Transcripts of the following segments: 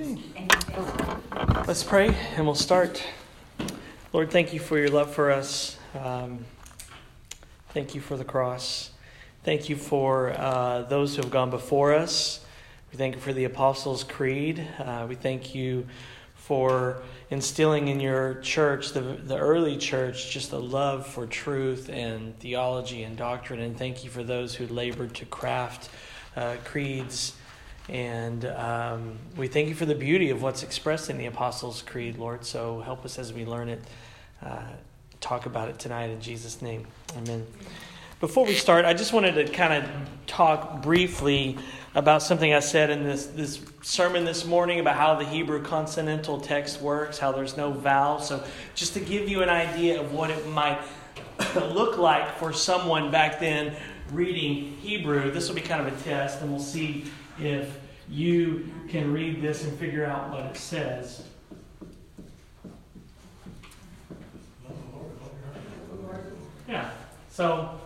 Okay. Let's pray and we'll start. Lord, thank you for your love for us. Um, thank you for the cross. Thank you for uh, those who have gone before us. We thank you for the Apostles' Creed. Uh, we thank you for instilling in your church, the, the early church, just a love for truth and theology and doctrine. And thank you for those who labored to craft uh, creeds. And um, we thank you for the beauty of what's expressed in the Apostles' Creed, Lord. So help us as we learn it, uh, talk about it tonight in Jesus' name. Amen. Before we start, I just wanted to kind of talk briefly about something I said in this, this sermon this morning about how the Hebrew consonantal text works, how there's no vowel. So, just to give you an idea of what it might look like for someone back then reading Hebrew, this will be kind of a test, and we'll see if you can read this and figure out what it says. Yeah. So,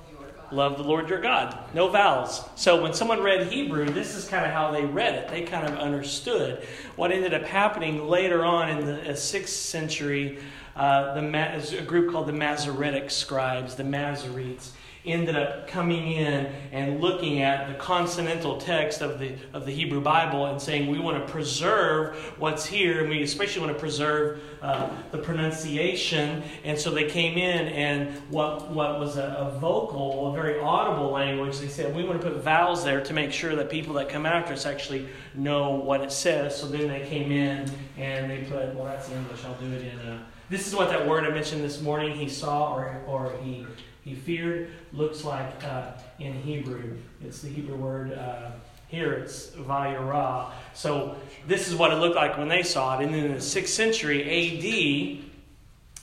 love the Lord your God. No vowels. So when someone read Hebrew, this is kind of how they read it. They kind of understood. What ended up happening later on in the 6th century, uh, the, a group called the Masoretic scribes, the Masoretes, ended up coming in and looking at the consonantal text of the, of the Hebrew Bible and saying, we want to preserve what's here, and we especially want to preserve uh, the pronunciation. And so they came in, and what, what was a, a, vocal, a very audible language, they said, we want to put vowels there to make sure that people that come after us actually know what it says. So then they came in and they put, well, that's English, I'll do it in a. This is what that word I mentioned this morning, he saw or, or he he feared looks like uh, in Hebrew. It's the Hebrew word. Uh, here it's vayera. So this is what it looked like when they saw it. And then in the 6th century AD,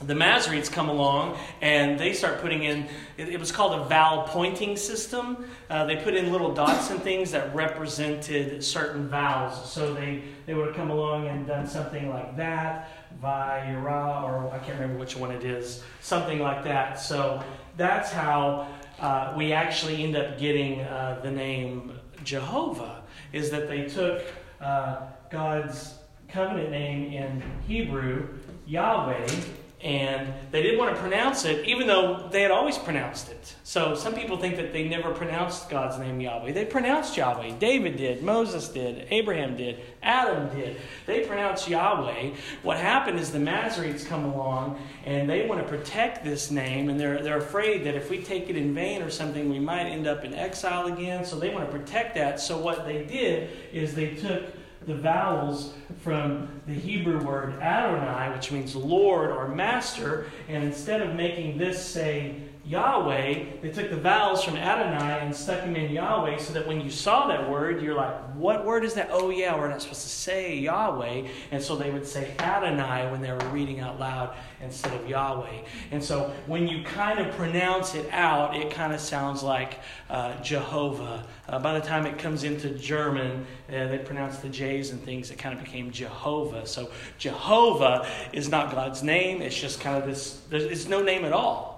the Masoretes come along and they start putting in, it, it was called a vowel pointing system. Uh, they put in little dots and things that represented certain vowels. So they, they would have come along and done something like that, vayera, or I can't remember which one it is, something like that. So that's how uh, we actually end up getting uh, the name Jehovah, is that they took uh, God's covenant name in Hebrew, Yahweh, and they didn't want to pronounce it, even though they had always pronounced it. So some people think that they never pronounced God's name Yahweh. They pronounced Yahweh. David did, Moses did, Abraham did, Adam did. They pronounced Yahweh. What happened is the Masoretes come along and they want to protect this name, and they're, they're afraid that if we take it in vain or something, we might end up in exile again. So they want to protect that. So what they did is they took the vowels from the Hebrew word Adonai, which means Lord or Master, and instead of making this say Yahweh, they took the vowels from Adonai and stuck them in Yahweh so that when you saw that word, you're like, what word is that? Oh, yeah, we're not supposed to say Yahweh. And so they would say Adonai when they were reading out loud instead of Yahweh. And so when you kind of pronounce it out, it kind of sounds like uh, Jehovah. Uh, by the time it comes into German, uh, they pronounce the J's and things, it kind of became Jehovah. So Jehovah is not God's name, it's just kind of this, it's no name at all.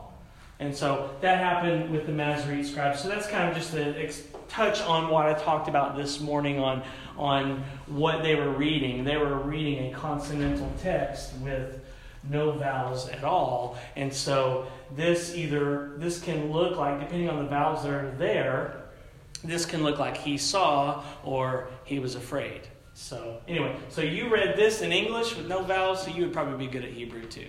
And so that happened with the Masoretes scribes. So that's kind of just a touch on what I talked about this morning on, on what they were reading. They were reading a consonantal text with no vowels at all. And so this either, this can look like, depending on the vowels that are there, this can look like he saw or he was afraid. So, anyway, so you read this in English with no vowels, so you would probably be good at Hebrew too.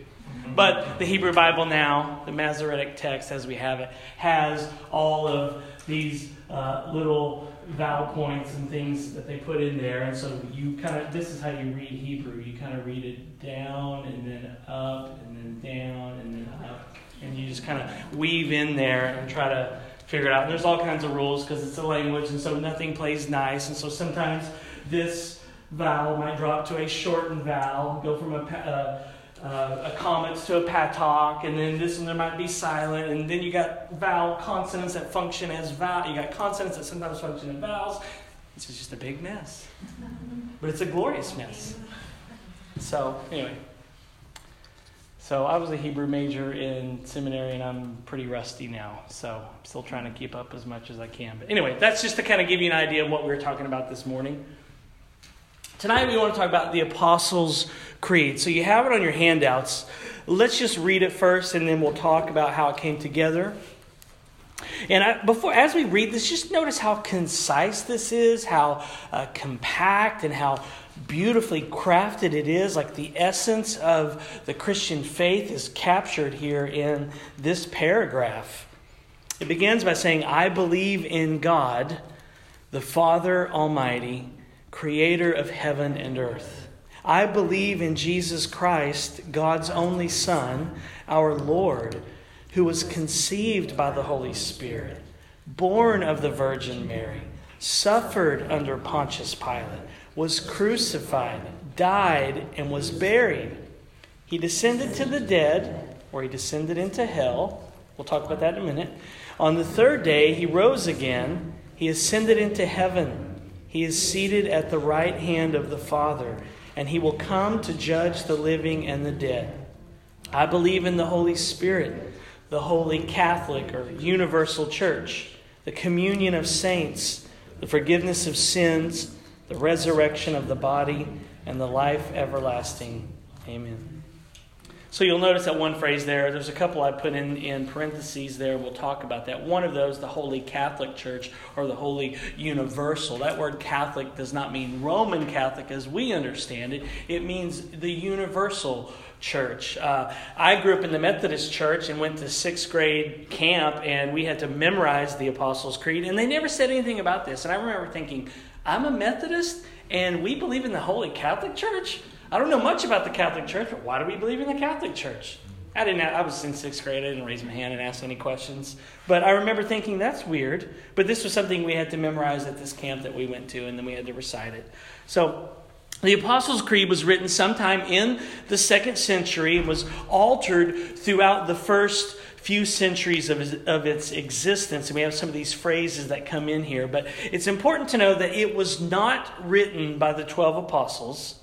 But the Hebrew Bible now, the Masoretic text as we have it, has all of these uh, little vowel points and things that they put in there. And so you kind of, this is how you read Hebrew. You kind of read it down and then up and then down and then up. And you just kind of weave in there and try to figure it out. And there's all kinds of rules because it's a language, and so nothing plays nice. And so sometimes this vowel might drop to a shortened vowel, go from a, uh, uh, a qamets to a patach, and then this one there might be silent, and then you got vowel consonants that function as vowel. You got consonants that sometimes function as vowels. Is just a big mess, but it's a glorious mess. So anyway, so I was a Hebrew major in seminary, and I'm pretty rusty now. So I'm still trying to keep up as much as I can. But anyway, that's just to kind of give you an idea of what we were talking about this morning. Tonight we want to talk about the Apostles' Creed. So you have it on your handouts. Let's just read it first and then we'll talk about how it came together. And I, before, as we read this, just notice how concise this is, how uh, compact, and how beautifully crafted it is. Like the essence of the Christian faith is captured here in this paragraph. It begins by saying, I believe in God, the Father Almighty creator of heaven and earth. I believe in Jesus Christ, God's only Son, our Lord, who was conceived by the Holy Spirit, born of the Virgin Mary, suffered under Pontius Pilate, was crucified, died, and was buried. He descended to the dead, or he descended into hell. We'll talk about that in a minute. On the third day, he rose again. He ascended into heaven he is seated at the right hand of the Father, and he will come to judge the living and the dead. I believe in the Holy Spirit, the Holy Catholic or Universal Church, the communion of saints, the forgiveness of sins, the resurrection of the body, and the life everlasting. Amen. So you'll notice that one phrase there, there's a couple I put in, in parentheses there. We'll talk about that. One of those, the Holy Catholic Church or the Holy Universal. That word Catholic does not mean Roman Catholic as we understand it, it means the universal church. Uh, I grew up in the Methodist church and went to sixth grade camp, and we had to memorize the Apostles' Creed, and they never said anything about this. And I remember thinking, I'm a Methodist, and we believe in the Holy Catholic Church? I don't know much about the Catholic Church, but why do we believe in the Catholic Church? I didn't. I was in sixth grade. I didn't raise my hand and ask any questions. But I remember thinking that's weird. But this was something we had to memorize at this camp that we went to, and then we had to recite it. So the Apostles' Creed was written sometime in the second century and was altered throughout the first few centuries of, of its existence. And we have some of these phrases that come in here. But it's important to know that it was not written by the 12 apostles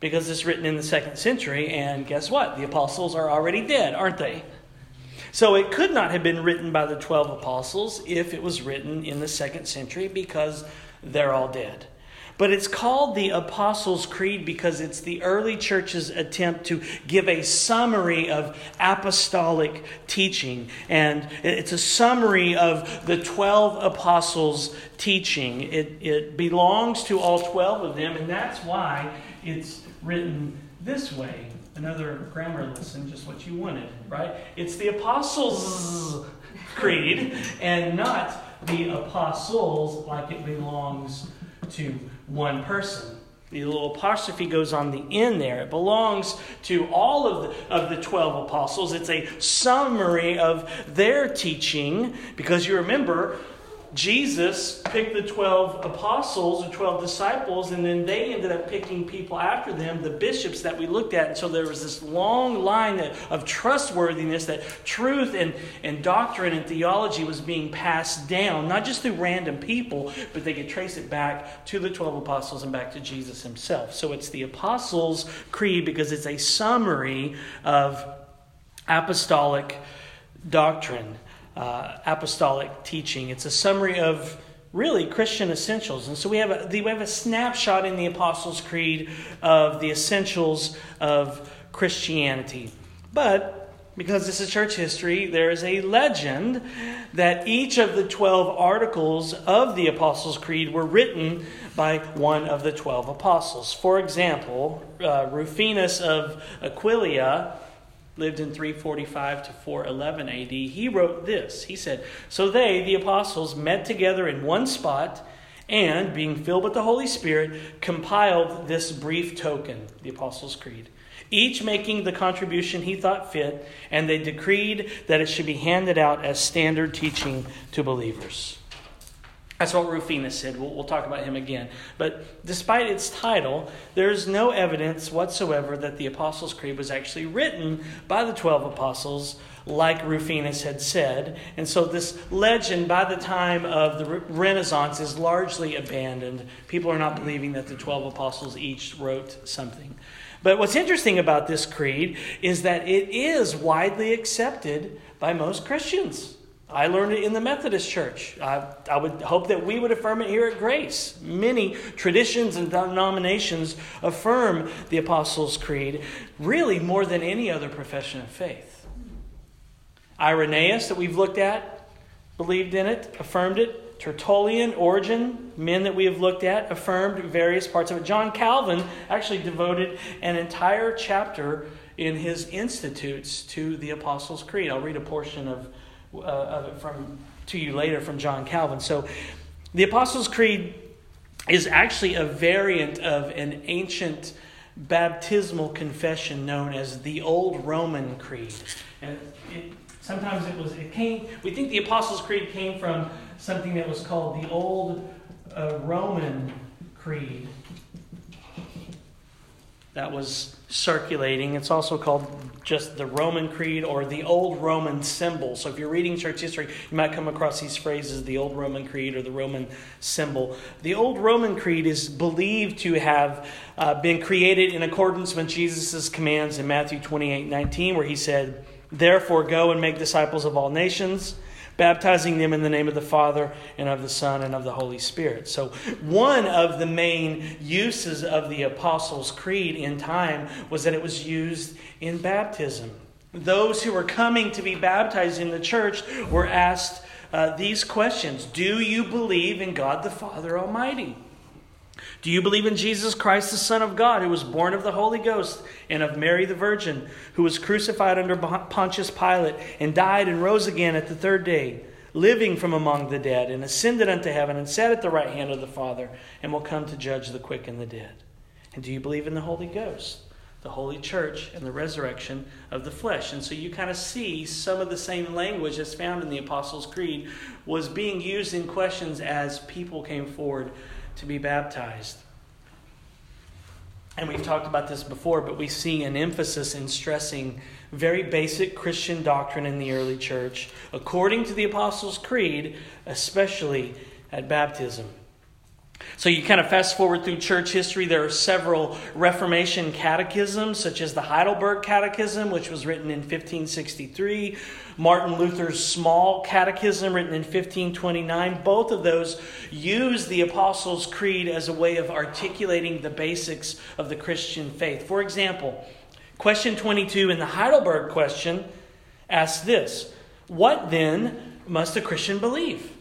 because it's written in the second century, and guess what? The apostles are already dead, aren't they? So it could not have been written by the 12 apostles if it was written in the second century because they're all dead. But it's called the Apostles' Creed because it's the early church's attempt to give a summary of apostolic teaching. And it's a summary of the 12 apostles' teaching. It, it belongs to all 12 of them, and that's why it's written this way. Another grammar lesson, just what you wanted, right? It's the Apostles' Creed and not the apostles like it belongs to one person. The little apostrophe goes on the end there. It belongs to all of the, of the 12 apostles. It's a summary of their teaching because you remember Jesus picked the 12 apostles or 12 disciples, and then they ended up picking people after them, the bishops that we looked at. And so there was this long line of trustworthiness that truth and, and doctrine and theology was being passed down, not just through random people, but they could trace it back to the 12 apostles and back to Jesus himself. So it's the Apostles' Creed because it's a summary of apostolic doctrine uh, apostolic teaching. It's a summary of really Christian essentials. And so we have a, we have a snapshot in the Apostles' Creed of the essentials of Christianity. But because this is church history, there is a legend that each of the 12 articles of the Apostles' Creed were written by one of the 12 apostles. For example, uh, Rufinus of Aquileia lived in 345 to 411 AD, he wrote this. He said, So they, the apostles, met together in one spot and, being filled with the Holy Spirit, compiled this brief token, the Apostles' Creed, each making the contribution he thought fit, and they decreed that it should be handed out as standard teaching to believers. That's what Rufinus said. We'll, we'll, talk about him again. But despite its title, there's no evidence whatsoever that the Apostles' Creed was actually written by the 12 apostles, like Rufinus had said. And so this legend, by the time of the Renaissance, is largely abandoned. People are not believing that the 12 apostles each wrote something. But what's interesting about this creed is that it is widely accepted by most Christians. I learned it in the Methodist Church. I, I would hope that we would affirm it here at Grace. Many traditions and denominations affirm the Apostles' Creed, really more than any other profession of faith. Irenaeus, that we've looked at, believed in it, affirmed it. Tertullian, Origen, men that we have looked at, affirmed various parts of it. John Calvin actually devoted an entire chapter in his Institutes to the Apostles' Creed. I'll read a portion of uh, of it from to you later from John Calvin. So, the Apostles' Creed is actually a variant of an ancient baptismal confession known as the Old Roman Creed. And it, sometimes it was it came. We think the Apostles' Creed came from something that was called the Old uh, Roman Creed. That was circulating. It's also called just the Roman Creed or the Old Roman symbol. So if you're reading church history, you might come across these phrases the Old Roman Creed or the Roman symbol. The Old Roman Creed is believed to have uh, been created in accordance with Jesus' commands in Matthew 28 19, where he said, Therefore, go and make disciples of all nations baptizing them in the name of the Father and of the Son and of the Holy Spirit. So, one of the main uses of the Apostles' Creed in time was that it was used in baptism. Those who were coming to be baptized in the church were asked uh, these questions Do you believe in God the Father Almighty? Do you believe in Jesus Christ, the Son of God, who was born of the Holy Ghost and of Mary the Virgin, who was crucified under Pontius Pilate and died and rose again at the third day, living from among the dead, and ascended unto heaven and sat at the right hand of the Father, and will come to judge the quick and the dead? And do you believe in the Holy Ghost, the Holy Church, and the resurrection of the flesh? And so you kind of see some of the same language that's found in the Apostles' Creed was being used in questions as people came forward to be baptized. And we've talked about this before, but we see an emphasis in stressing very basic Christian doctrine in the early church, according to the Apostles' Creed, especially at baptism. So you kind of fast forward through church history, there are several Reformation catechisms, such as the Heidelberg Catechism, which was written in 1563, Martin Luther's Small Catechism, written in 1529. Both of those use the Apostles' Creed as a way of articulating the basics of the Christian faith. For example, question 22 in the Heidelberg question asks this What then must a Christian believe?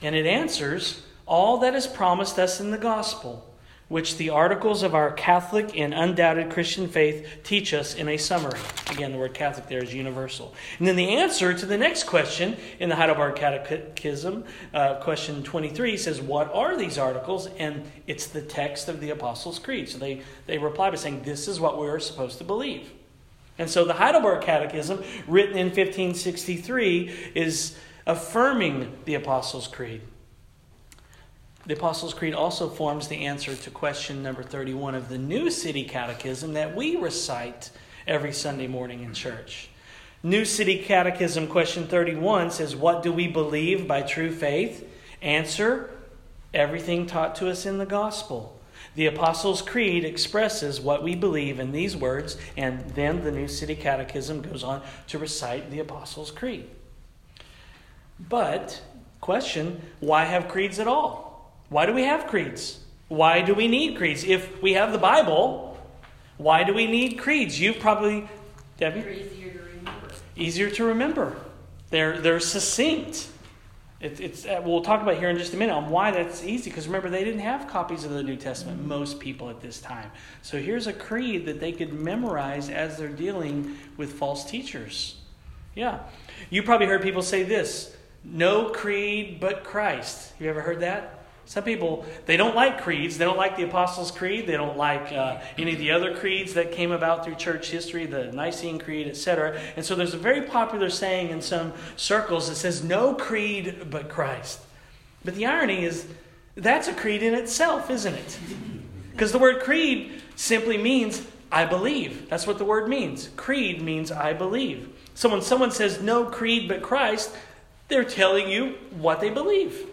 And it answers, all that is promised us in the gospel, which the articles of our Catholic and undoubted Christian faith teach us in a summary. Again, the word Catholic there is universal. And then the answer to the next question in the Heidelberg Catechism, uh, question 23, says, What are these articles? And it's the text of the Apostles' Creed. So they, they reply by saying, This is what we're supposed to believe. And so the Heidelberg Catechism, written in 1563, is affirming the Apostles' Creed. The Apostles' Creed also forms the answer to question number 31 of the New City Catechism that we recite every Sunday morning in church. New City Catechism question 31 says, What do we believe by true faith? Answer, everything taught to us in the gospel. The Apostles' Creed expresses what we believe in these words, and then the New City Catechism goes on to recite the Apostles' Creed. But, question, why have creeds at all? Why do we have creeds? Why do we need creeds? If we have the Bible, why do we need creeds? You've probably, Debbie? They're easier to remember. Easier to remember. They're, they're succinct. It, it's, uh, we'll talk about here in just a minute on why that's easy. Because remember, they didn't have copies of the New Testament, most people at this time. So here's a creed that they could memorize as they're dealing with false teachers. Yeah. You probably heard people say this no creed but Christ. You ever heard that? Some people, they don't like creeds. They don't like the Apostles' Creed. They don't like uh, any of the other creeds that came about through church history, the Nicene Creed, etc. And so there's a very popular saying in some circles that says, no creed but Christ. But the irony is, that's a creed in itself, isn't it? Because the word creed simply means I believe. That's what the word means. Creed means I believe. So when someone says no creed but Christ, they're telling you what they believe.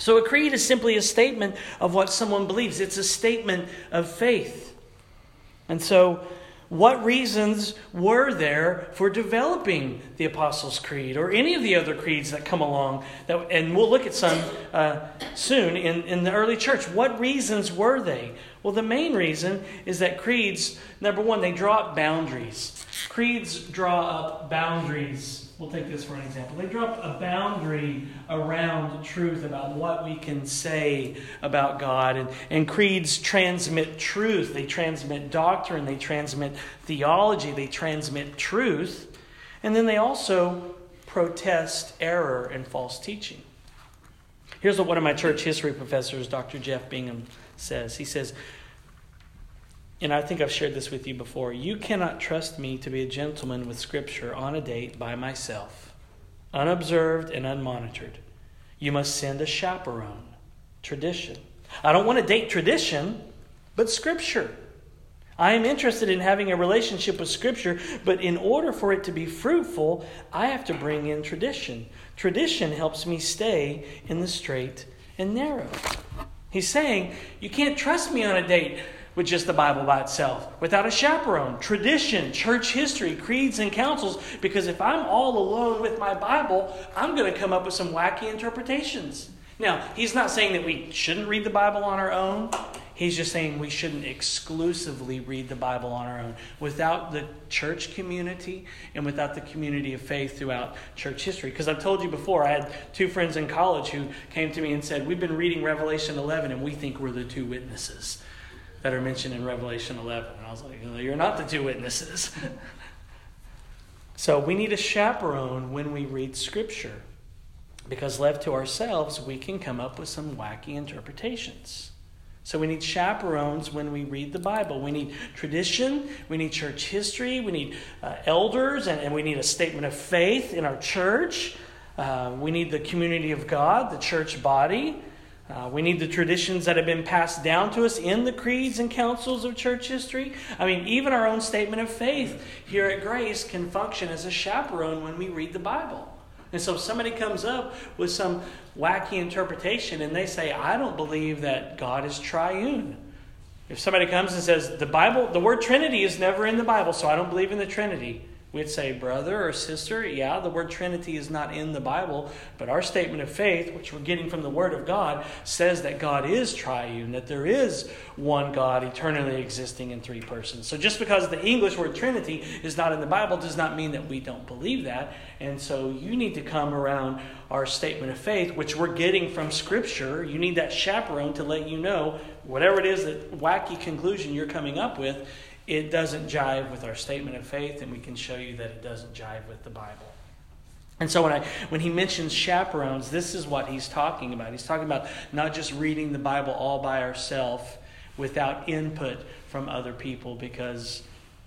So a creed is simply a statement of what someone believes, it's a statement of faith. And so what reasons were there for developing the Apostles' Creed or any of the other creeds that come along? That, and we'll look at some uh, soon in, in the early church. What reasons were they? Well, the main reason is that creeds, number one, they draw up boundaries. Creeds draw up boundaries We'll take this for an example. They drop a boundary around truth about what we can say about God. And, and creeds transmit truth, they transmit doctrine, they transmit theology, they transmit truth. And then they also protest error and false teaching. Here's what one of my church history professors, Dr. Jeff Bingham, says. He says, and I think I've shared this with you before. You cannot trust me to be a gentleman with Scripture on a date by myself, unobserved and unmonitored. You must send a chaperone, tradition. I don't want to date tradition, but Scripture. I am interested in having a relationship with Scripture, but in order for it to be fruitful, I have to bring in tradition. Tradition helps me stay in the straight and narrow. He's saying, You can't trust me on a date with just the Bible by itself, without a chaperone, tradition, church history, creeds, and councils. Because if I'm all alone with my Bible, I'm going to come up with some wacky interpretations. Now, he's not saying that we shouldn't read the Bible on our own. He's just saying we shouldn't exclusively read the Bible on our own. Without the church community and without the community of faith throughout church history. Because I've told you before, I had two friends in college who came to me and said, We've been reading Revelation 11 and we think we're the two witnesses that are mentioned in Revelation 11. And I was like, You're not the two witnesses. so we need a chaperone when we read Scripture. Because left to ourselves, we can come up with some wacky interpretations. So we need chaperones when we read the Bible. We need tradition, we need church history, we need uh, elders, and, and, we need a statement of faith in our church. Uh, we need the community of God, the church body. Uh, we need the traditions that have been passed down to us in the creeds and councils of church history. I mean, even our own statement of faith here at Grace can function as a chaperone when we read the Bible. And so if somebody comes up with some wacky interpretation and they say, I don't believe that God is triune. If somebody comes and says, the Bible, the word Trinity is never in the Bible, so I don't believe in the Trinity. We'd say, brother or sister, yeah, the word Trinity is not in the Bible, but our statement of faith, which we're getting from the Word of God, says that God is triune, that there is one God eternally existing in three persons. So just because the English word Trinity is not in the Bible does not mean that we don't believe that. And so you need to come around our statement of faith, which we're getting from Scripture. You need that chaperone to let you know whatever it is that wacky conclusion you're coming up with it doesn't jive with our statement of faith, and we can show you that it doesn't jive with the Bible. And so when I when he mentions chaperones, this is what he's talking about. He's talking about not just reading the Bible all by ourselves without input from other people because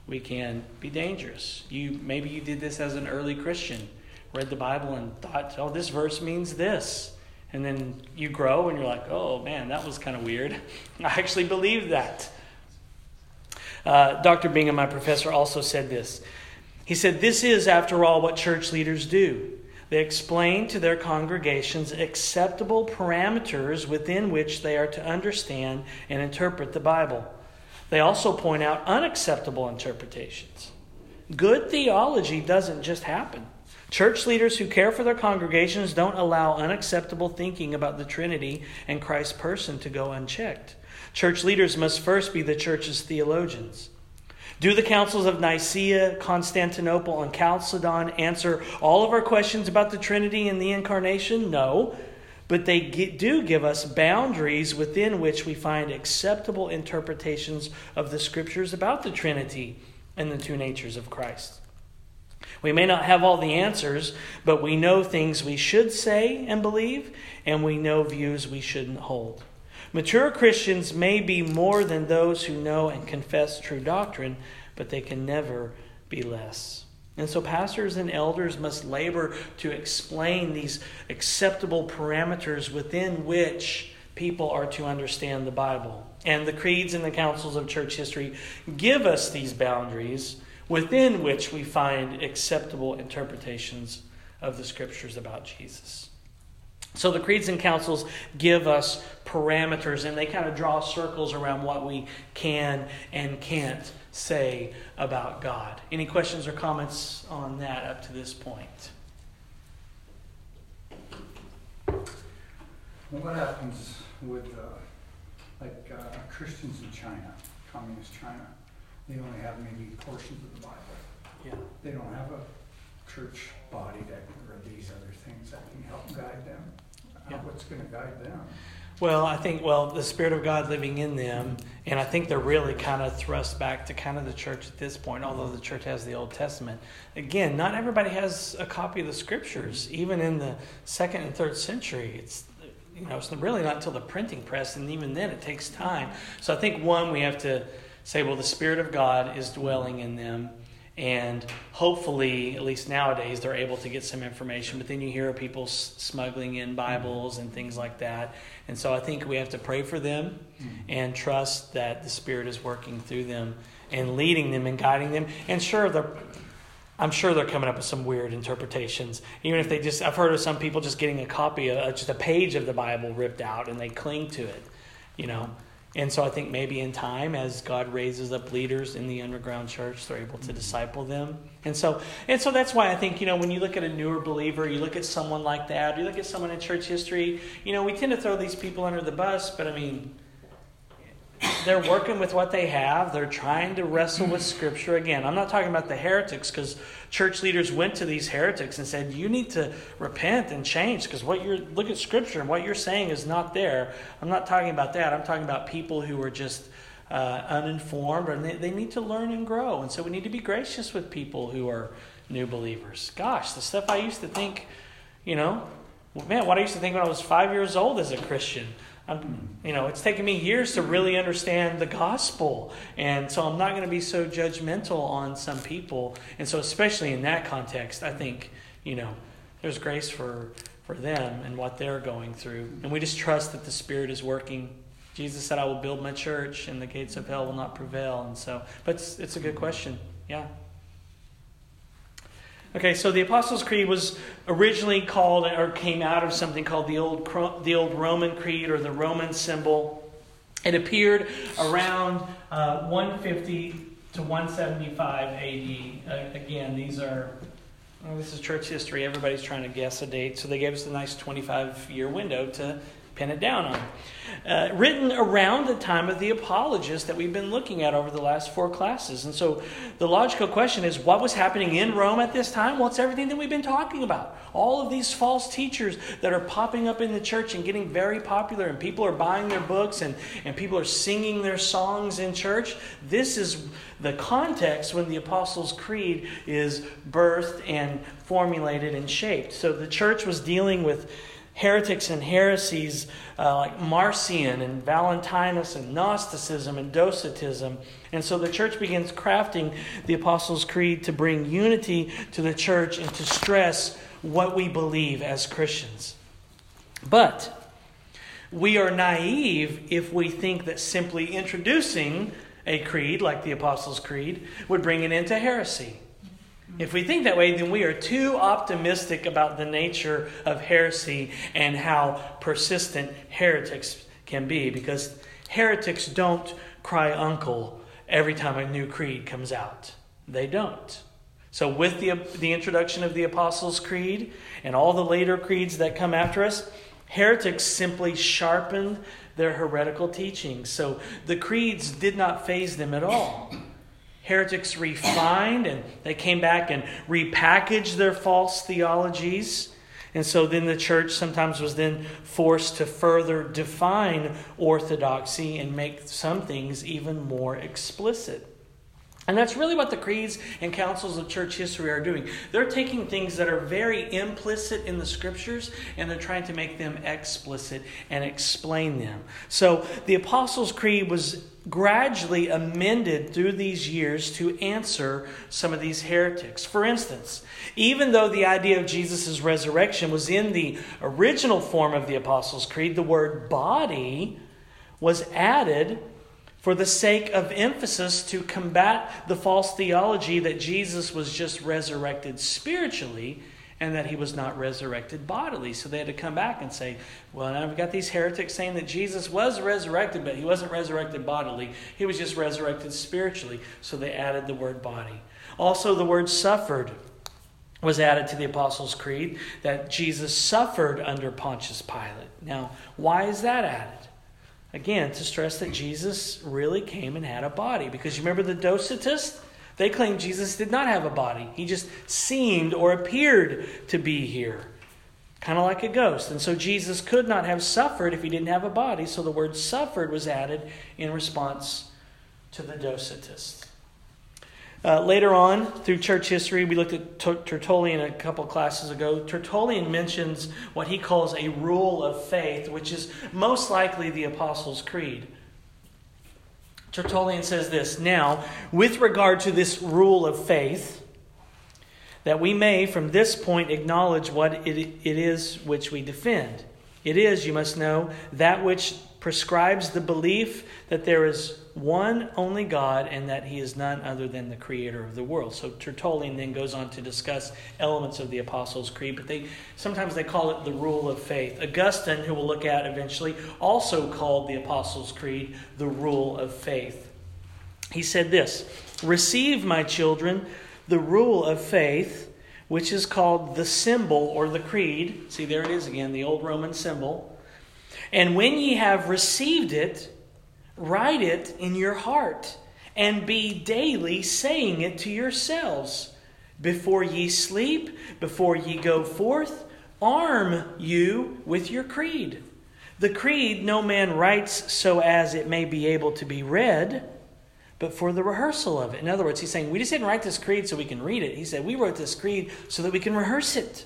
we can be dangerous. You maybe you did this as an early Christian, read the Bible and thought, "Oh, this verse means this." And then you grow and you're like, "Oh, man, that was kind of weird. I actually believe that." Uh, Dr. Bingham, my professor, also said this. He said, This is, after all, what church leaders do. They explain to their congregations acceptable parameters within which they are to understand and interpret the Bible. They also point out unacceptable interpretations. Good theology doesn't just happen. Church leaders who care for their congregations don't allow unacceptable thinking about the Trinity and Christ's person to go unchecked. Church leaders must first be the church's theologians. Do the councils of Nicaea, Constantinople, and Chalcedon answer all of our questions about the Trinity and the Incarnation? No. But they do give us boundaries within which we find acceptable interpretations of the Scriptures about the Trinity and the two natures of Christ. We may not have all the answers, but we know things we should say and believe, and we know views we shouldn't hold. Mature Christians may be more than those who know and confess true doctrine, but they can never be less. And so, pastors and elders must labor to explain these acceptable parameters within which people are to understand the Bible. And the creeds and the councils of church history give us these boundaries within which we find acceptable interpretations of the scriptures about Jesus. So the creeds and councils give us parameters and they kind of draw circles around what we can and can't say about God. Any questions or comments on that up to this point? What happens with uh, like uh, Christians in China, communist China? They only have maybe portions of the Bible. Yeah. They don't have a church body that or these other things that can help guide them. Yeah. What's going to guide them? Well, I think, well, the Spirit of God living in them, and I think they're really kind of thrust back to kind of the church at this point, although the church has the Old Testament. Again, not everybody has a copy of the scriptures, even in the second and third century. It's, you know, it's really not until the printing press, and even then it takes time. So I think, one, we have to say, well, the Spirit of God is dwelling in them and hopefully at least nowadays they're able to get some information. But then you hear people smuggling in bibles and things like that. And so i think we have to pray for them mm-hmm. and trust that the spirit is working through them and leading them and guiding them. And sure they're i'm sure they're coming up with some weird interpretations. Even if they just i've heard of some people just getting a copy of just a page of the bible ripped out and they cling to it you know and so I think maybe in time, as God raises up leaders in the underground church, they're able to disciple them. And so, and so that's why I think you know when you look at a newer believer, you look at someone like that, you look at someone in church history. You know, we tend to throw these people under the bus, but I mean, they're working with what they have. They're trying to wrestle with Scripture again. I'm not talking about the heretics because church leaders went to these heretics and said, "You need to repent and change because what you're look at Scripture and what you're saying is not there." I'm not talking about that. I'm talking about people who are just uh, uninformed and they, they need to learn and grow. And so we need to be gracious with people who are new believers. Gosh, the stuff I used to think, you know, man, what I used to think when I was five years old as a Christian. I'm, you know, it's taken me years to really understand the gospel. And so I'm not going to be so judgmental on some people. And so, especially in that context, I think, you know, there's grace for, for them and what they're going through. And we just trust that the Spirit is working. Jesus said, I will build my church and the gates of hell will not prevail. And so, but it's, it's a good question. Yeah. Okay, so the Apostles' Creed was originally called or came out of something called the old, the old Roman Creed or the Roman symbol. It appeared around uh, 150 to 175 AD. Uh, again, these are, well, this is church history. Everybody's trying to guess a date, so they gave us a nice 25 year window to pin it down on. Uh, written around the time of the apologists that we've been looking at over the last four classes. And so the logical question is what was happening in Rome at this time? Well, it's everything that we've been talking about. All of these false teachers that are popping up in the church and getting very popular, and people are buying their books and, and people are singing their songs in church. This is the context when the Apostles' Creed is birthed and formulated and shaped. So the church was dealing with heretics and heresies uh, like Marcion and Valentinus and Gnosticism and Docetism. And so the church begins crafting the Apostles' Creed to bring unity to the church and to stress what we believe as Christians. But we are naive if we think that simply introducing a creed like the Apostles' Creed would bring it into heresy. If we think that way, then we are too optimistic about the nature of heresy and how persistent heretics can be because heretics don't cry uncle every time a new creed comes out. They don't. So, with the, the introduction of the Apostles' Creed and all the later creeds that come after us, heretics simply sharpened their heretical teachings. So, the creeds did not faze them at all heretics refined and they came back and repackaged their false theologies. And so then the church sometimes was then forced to further define orthodoxy and make some things even more explicit. And that's really what the creeds and councils of church history are doing. They're taking things that are very implicit in the scriptures and they're trying to make them explicit and explain them. So the Apostles' Creed was gradually amended through these years to answer some of these heretics. For instance, even though the idea of Jesus' resurrection was in the original form of the Apostles' Creed, the word body was added for the sake of emphasis to combat the false theology that Jesus was just resurrected spiritually and that he was not resurrected bodily. So they had to come back and say, well, now we've got these heretics saying that Jesus was resurrected, but he wasn't resurrected bodily. He was just resurrected spiritually. So they added the word body. Also, the word suffered was added to the Apostles' Creed that Jesus suffered under Pontius Pilate. Now, why is that added? Again, to stress that Jesus really came and had a body. Because you remember the Docetists? They claim Jesus did not have a body, he just seemed or appeared to be here, kind of like a ghost. And so Jesus could not have suffered if he didn't have a body. So the word suffered was added in response to the Docetists. Uh, later on, through church history, we looked at Tertullian a couple classes ago. Tertullian mentions what he calls a rule of faith, which is most likely the Apostles' Creed. Tertullian says this Now, with regard to this rule of faith, that we may from this point acknowledge what it, it is which we defend. It is, you must know, that which prescribes the belief that there is one only God and that he is none other than the creator of the world. So Tertullian then goes on to discuss elements of the Apostles' Creed, but they sometimes they call it the rule of faith. Augustine, who we'll look at eventually, also called the Apostles' Creed the rule of faith. He said this Receive, my children, the rule of faith, which is called the symbol or the creed. See, there it is again, the old Roman symbol and when ye have received it, write it in your heart, and be daily saying it to yourselves. Before ye sleep, before ye go forth, arm you with your creed. The creed no man writes so as it may be able to be read, but for the rehearsal of it. In other words, he's saying, We just didn't write this creed so we can read it. He said, We wrote this creed so that we can rehearse it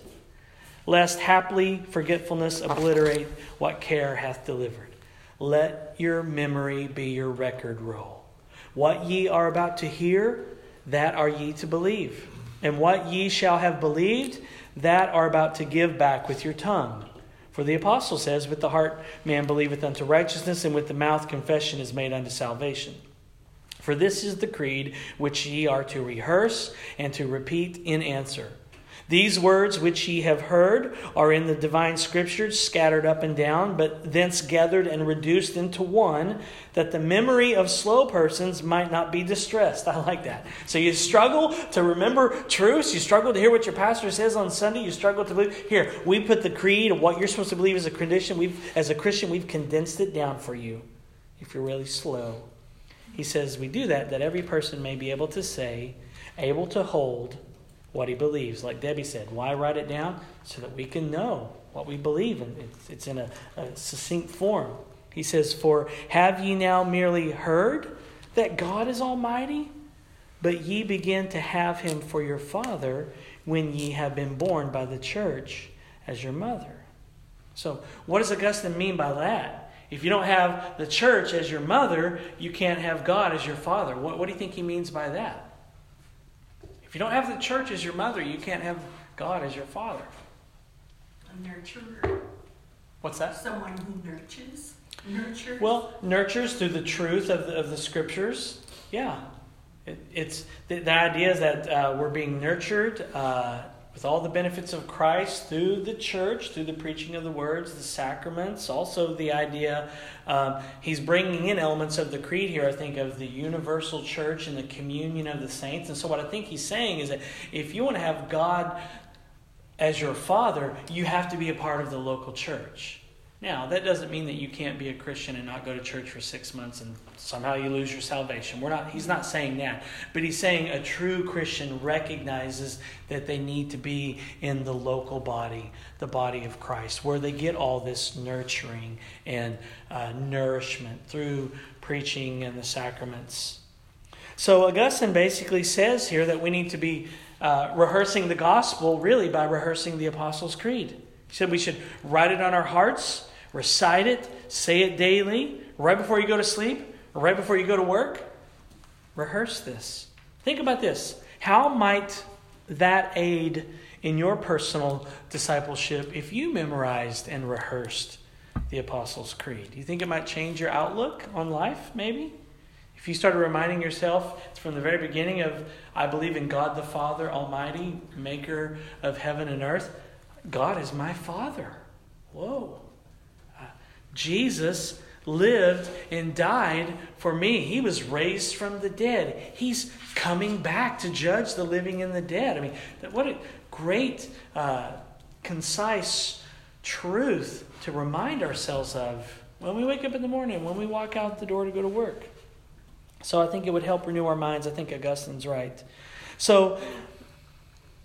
lest haply forgetfulness obliterate what care hath delivered. Let your memory be your record roll. What ye are about to hear, that are ye to believe. And what ye shall have believed, that are about to give back with your tongue. For the apostle says, With the heart man believeth unto righteousness, and with the mouth confession is made unto salvation. For this is the creed which ye are to rehearse and to repeat in answer these words which ye have heard are in the divine scriptures, scattered up and down, but thence gathered and reduced into one, that the memory of slow persons might not be distressed. I like that. So you struggle to remember truths, you struggle to hear what your pastor says on Sunday, you struggle to believe. Here, we put the creed of what you're supposed to believe as a condition. We've, as a Christian, we've condensed it down for you if you're really slow. He says we do that that every person may be able to say, able to hold, what he believes. Like Debbie said, why write it down? So that we can know what we believe, and it's, it's in a, a succinct form. He says, For have ye now merely heard that God is Almighty? But ye begin to have him for your father when ye have been born by the church as your mother. So, what does Augustine mean by that? If you don't have the church as your mother, you can't have God as your father. What, what do you think he means by that? If you don't have the church as your mother, you can't have God as your father. A nurturer. What's that? Someone who nurtures. Nurtures. Well, nurtures through the truth of the, of the scriptures. Yeah. It, it's the, the, idea is that uh, we're being nurtured uh, with all the benefits of Christ through the church, through the preaching of the words, the sacraments. Also, the idea um, he's bringing in elements of the creed here, I think, of the universal church and the communion of the saints. And so, what I think he's saying is that if you want to have God as your father, you have to be a part of the local church. Now, that doesn't mean that you can't be a Christian and not go to church for six months and somehow you lose your salvation. We're not, he's not saying that. But he's saying a true Christian recognizes that they need to be in the local body, the body of Christ, where they get all this nurturing and uh, nourishment through preaching and the sacraments. So, Augustine basically says here that we need to be uh, rehearsing the gospel really by rehearsing the Apostles' Creed. He said we should write it on our hearts recite it, say it daily, right before you go to sleep, right before you go to work. Rehearse this. Think about this. How might that aid in your personal discipleship if you memorized and rehearsed the Apostles' Creed? Do you think it might change your outlook on life, maybe? If you started reminding yourself, from the very beginning of, I believe in God the Father Almighty, maker of heaven and earth. God is my Father. Whoa. Jesus lived and died for me. He was raised from the dead. He's coming back to judge the living and the dead. I mean, what a great, uh, concise truth to remind ourselves of when we wake up in the morning, when we walk out the door to go to work. So I think it would help renew our minds. I think Augustine's right. So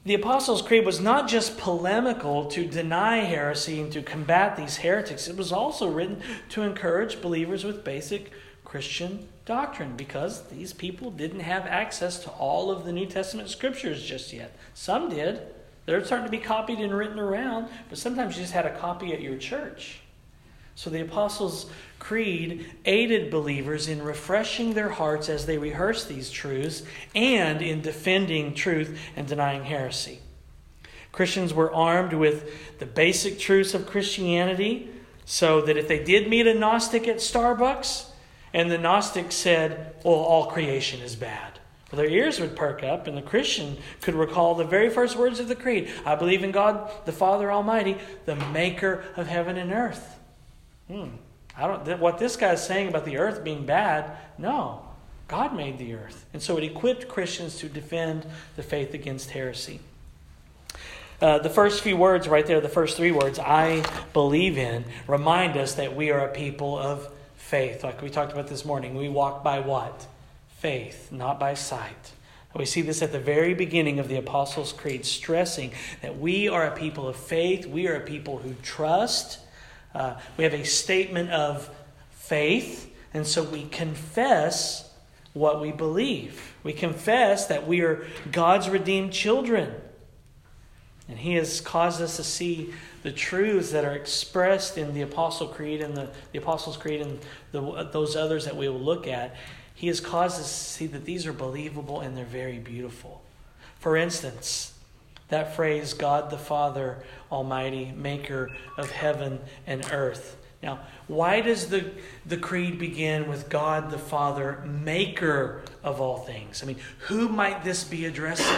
the Apostles' Creed was not just polemical to deny heresy and to combat these heretics, it was also written to encourage believers with basic Christian doctrine because these people didn't have access to all of the New Testament scriptures just yet. Some did. They're starting to be copied and written around, but sometimes you just had a copy at your church. So the Apostles' Creed aided believers in refreshing their hearts as they rehearsed these truths and in defending truth and denying heresy. Christians were armed with the basic truths of Christianity so that if they did meet a Gnostic at Starbucks and the Gnostic said, Well, all creation is bad, well, their ears would perk up, and the Christian could recall the very first words of the Creed I believe in God, the Father Almighty, the maker of heaven and earth. Hmm. I don't. What this guy is saying about the earth being bad? No, God made the earth, and so it equipped Christians to defend the faith against heresy. Uh, the first few words right there, the first three words, I believe in, remind us that we are a people of faith. Like we talked about this morning, we walk by what? Faith, not by sight. We see this at the very beginning of the Apostles' Creed, stressing that we are a people of faith, we are a people who trust uh, we have a statement of faith, and so we confess what we believe. We confess that we are God's redeemed children. And He has caused us to see the truths that are expressed in the Apostle Creed and the, the Apostles' Creed and the, those others that we will look at. He has caused us to see that these are believable and they're very beautiful. For instance, that phrase, God the Father Almighty, maker of heaven and earth. Now, why does the, the creed begin with God the Father, maker of all things? I mean, who might this be addressing?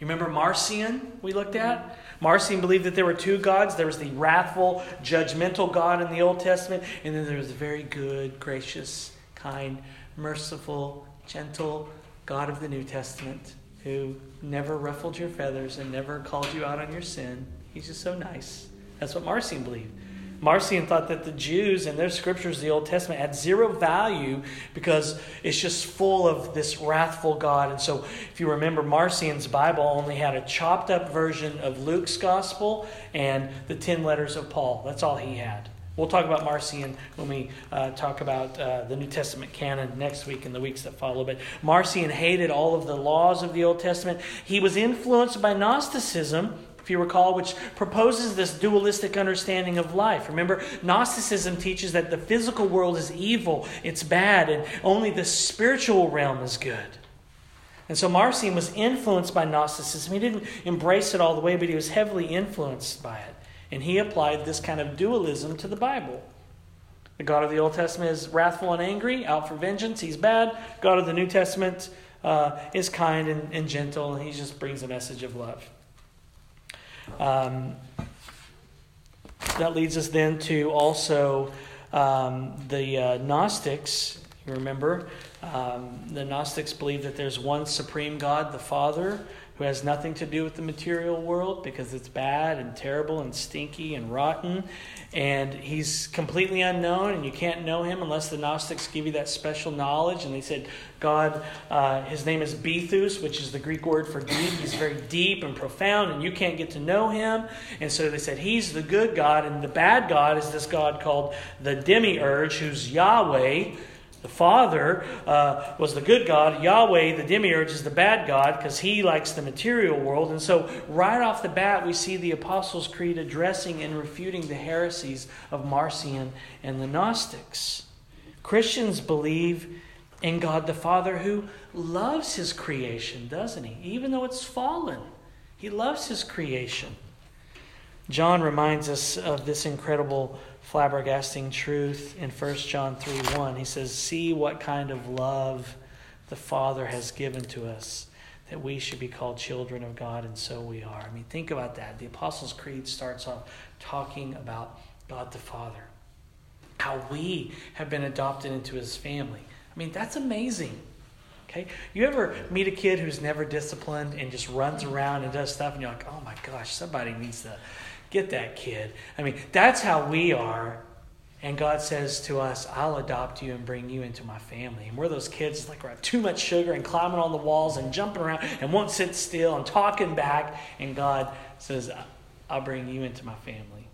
You remember Marcion we looked at? Marcion believed that there were two gods. There was the wrathful, judgmental God in the Old Testament, and then there was the very good, gracious, kind, merciful, gentle God of the New Testament who never ruffled your feathers and never called you out on your sin. He's just so nice. That's what Marcion believed. Marcion thought that the Jews and their scriptures, the Old Testament, had zero value because it's just full of this wrathful God. And so, if you remember, Marcion's Bible only had a chopped up version of Luke's gospel and the 10 letters of Paul. That's all he had. We'll talk about Marcion when we uh, talk about uh, the New Testament canon next week and the weeks that follow. But Marcion hated all of the laws of the Old Testament. He was influenced by Gnosticism, if you recall, which proposes this dualistic understanding of life. Remember, Gnosticism teaches that the physical world is evil, it's bad, and only the spiritual realm is good. And so Marcion was influenced by Gnosticism. He didn't embrace it all the way, but he was heavily influenced by it. And he applied this kind of dualism to the Bible. The God of the Old Testament is wrathful and angry, out for vengeance. He's bad. God of the New Testament uh, is kind and, and, gentle, and he just brings a message of love. Um, that leads us then to also um, the uh, Gnostics. You remember, um, the Gnostics believe that there's one supreme God, the Father, who has nothing to do with the material world because it's bad and terrible and stinky and rotten. And he's completely unknown, and you can't know him unless the Gnostics give you that special knowledge. And they said, God, uh, his name is Bythos, which is the Greek word for deep. He's very deep and profound, and you can't get to know him. And so they said, He's the good God, and the bad God is this God called the demiurge, who's Yahweh the Father uh, was the good God. Yahweh, the demiurge, is the bad God because he likes the material world. And so, right off the bat, we see the Apostles' Creed addressing and refuting the heresies of Marcion and the Gnostics. Christians believe in God the Father who loves his creation, doesn't he? Even though it's fallen, he loves his creation. John reminds us of this incredible flabbergasting truth in 1 John 3 1. He says, See what kind of love the Father has given to us, that we should be called children of God, and so we are. I mean, think about that. The Apostles' Creed starts off talking about God the Father, how we have been adopted into his family. I mean, that's amazing. Okay? You ever meet a kid who's never disciplined and just runs around and does stuff, and you're like, oh my gosh, somebody needs to get that kid. I mean, that's how we are. And God says to us, I'll adopt you and bring you into my family. And we're those kids like have too much sugar and climbing on the walls and jumping around and won't sit still and talking back. And God says, I'll bring you into my family.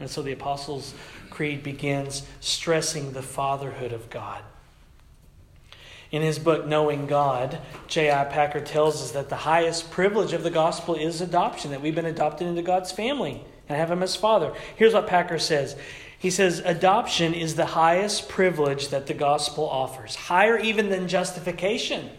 And so the Apostles' Creed begins stressing the fatherhood of God. In his book, Knowing God, J.I. Packer tells us that the highest privilege of the gospel is adoption, that we've been adopted into God's family and have him as father. Here's what Packer says He says, Adoption is the highest privilege that the gospel offers, higher even than justification.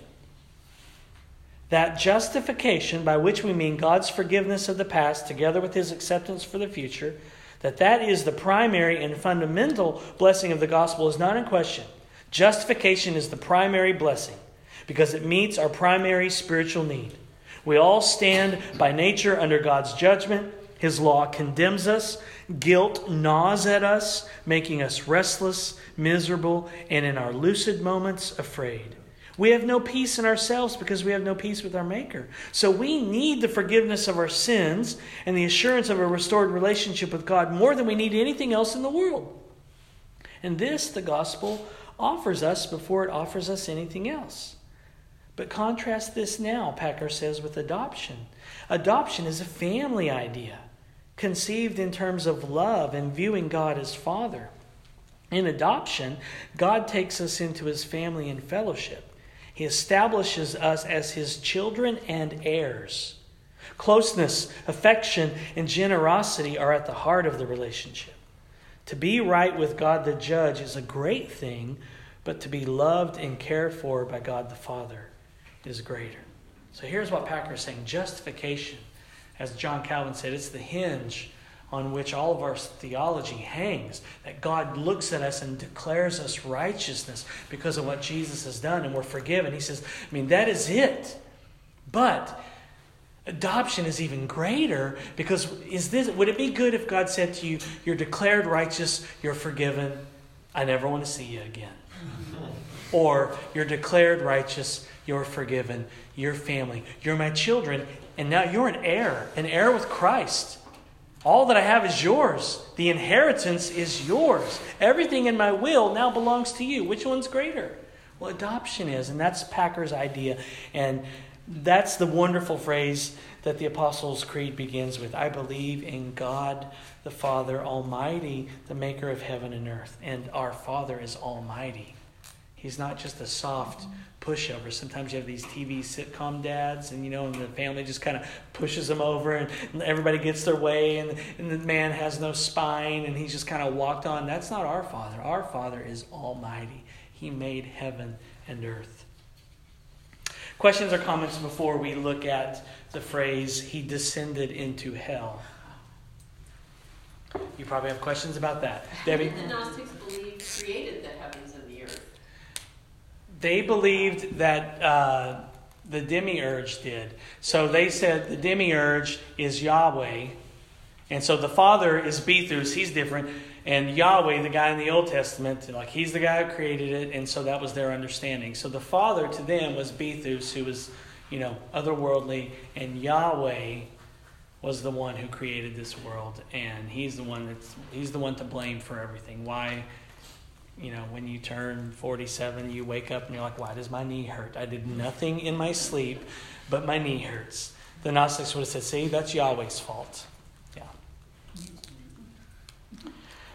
That justification, by which we mean God's forgiveness of the past together with his acceptance for the future, that that is the primary and fundamental blessing of the gospel is not in question. Justification is the primary blessing because it meets our primary spiritual need. We all stand by nature under God's judgment. His law condemns us. Guilt gnaws at us, making us restless, miserable, and in our lucid moments, afraid. We have no peace in ourselves because we have no peace with our Maker. So we need the forgiveness of our sins and the assurance of a restored relationship with God more than we need anything else in the world. And this, the gospel, offers us before it offers us anything else. But contrast this now, Packer says, with adoption. Adoption is a family idea, conceived in terms of love and viewing God as Father. In adoption, God takes us into his family and fellowship. He establishes us as his children and heirs. Closeness, affection, and generosity are at the heart of the relationship. To be right with God the judge is a great thing, but to be loved and cared for by God the Father is greater. So here's what Packer is saying justification, as John Calvin said, it's the hinge on which all of our theology hangs. That God looks at us and declares us righteousness because of what Jesus has done and we're forgiven. He says, I mean, that is it. But adoption is even greater because is this would it be good if God said to you, You're declared righteous, you're forgiven, I never want to see you again? or you're declared righteous, you're forgiven, you're family, you're my children, and now you're an heir, an heir with Christ. All that I have is yours. The inheritance is yours. Everything in my will now belongs to you. Which one's greater? Well, adoption is, and that's Packer's idea. And that's the wonderful phrase that the Apostles' Creed begins with I believe in God the Father Almighty, the maker of heaven and earth. And our Father is Almighty. He's not just a soft pushover. Sometimes you have these TV sitcom dads, and you know, and the family just kind of pushes them over, and everybody gets their way, and, and the man has no spine, and he's just kind of walked on. That's not our Father. Our Father is Almighty. He made heaven and earth. Questions or comments before we look at the phrase, He descended into hell? You probably have questions about that. Debbie? the Gnostics believed created the heavens and the earth. they believed that uh, the demiurge did. So they said the demiurge is Yahweh. And so the father is Bythos, he's different. And Yahweh, the guy in the Old Testament, like he's the guy who created it, and so that was their understanding. So the father to them was Bythos, who was, you know, otherworldly, and Yahweh was the one who created this world, and he's the one that's he's the one to blame for everything. Why you know, when you turn 47, you wake up and you're like, why does my knee hurt? I did nothing in my sleep, but my knee hurts. The Gnostics would have said, see, that's Yahweh's fault. Yeah.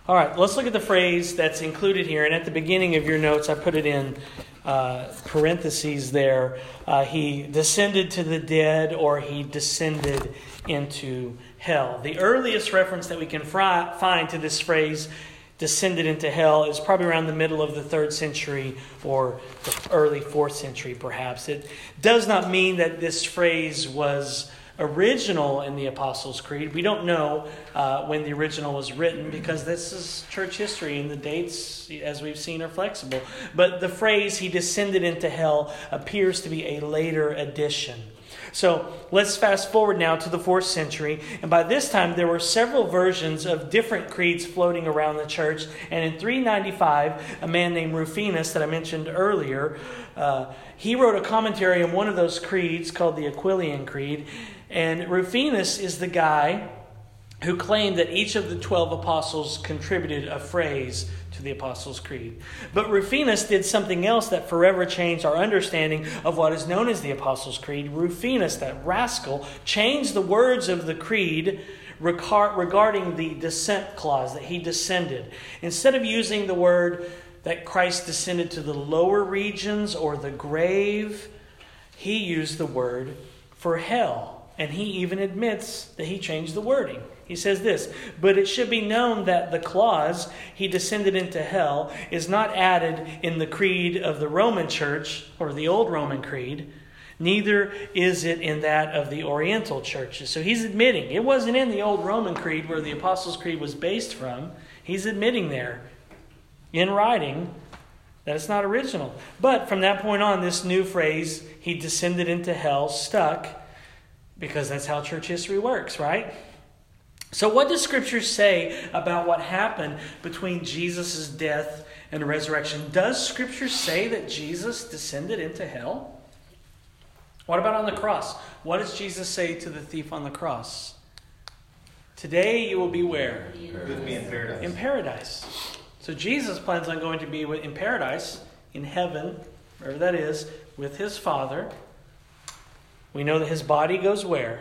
All right, let's look at the phrase that's included here. And at the beginning of your notes, I put it in uh, parentheses there. Uh, he descended to the dead, or he descended into hell. The earliest reference that we can find to this phrase descended into hell is probably around the middle of the third century or the early fourth century, perhaps. It does not mean that this phrase was original in the Apostles' Creed. We don't know uh, when the original was written because this is church history and the dates, as we've seen, are flexible. But the phrase, he descended into hell, appears to be a later addition. So let's fast forward now to the fourth century. And by this time, there were several versions of different creeds floating around the church. And in 395, a man named Rufinus, that I mentioned earlier, uh, he wrote a commentary on one of those creeds called the Aquilian Creed. And Rufinus is the guy who claimed that each of the 12 apostles contributed a phrase to the Apostles' Creed. But Rufinus did something else that forever changed our understanding of what is known as the Apostles' Creed. Rufinus, that rascal, changed the words of the creed regarding the descent clause, that he descended. Instead of using the word that Christ descended to the lower regions or the grave, he used the word for hell. And he even admits that he changed the wording. He says this, but it should be known that the clause, he descended into hell, is not added in the creed of the Roman church or the old Roman creed. Neither is it in that of the Oriental churches. So he's admitting it wasn't in the old Roman creed where the Apostles' Creed was based from. He's admitting there in writing that it's not original. But from that point on, this new phrase, he descended into hell, stuck because that's how church history works, right? So, what does Scripture say about what happened between Jesus' death and resurrection? Does Scripture say that Jesus descended into hell? What about on the cross? What does Jesus say to the thief on the cross? Today you will be where? With me in paradise. In paradise. So Jesus plans on going to be in paradise, in heaven, wherever that is, with his Father. We know that his body goes where?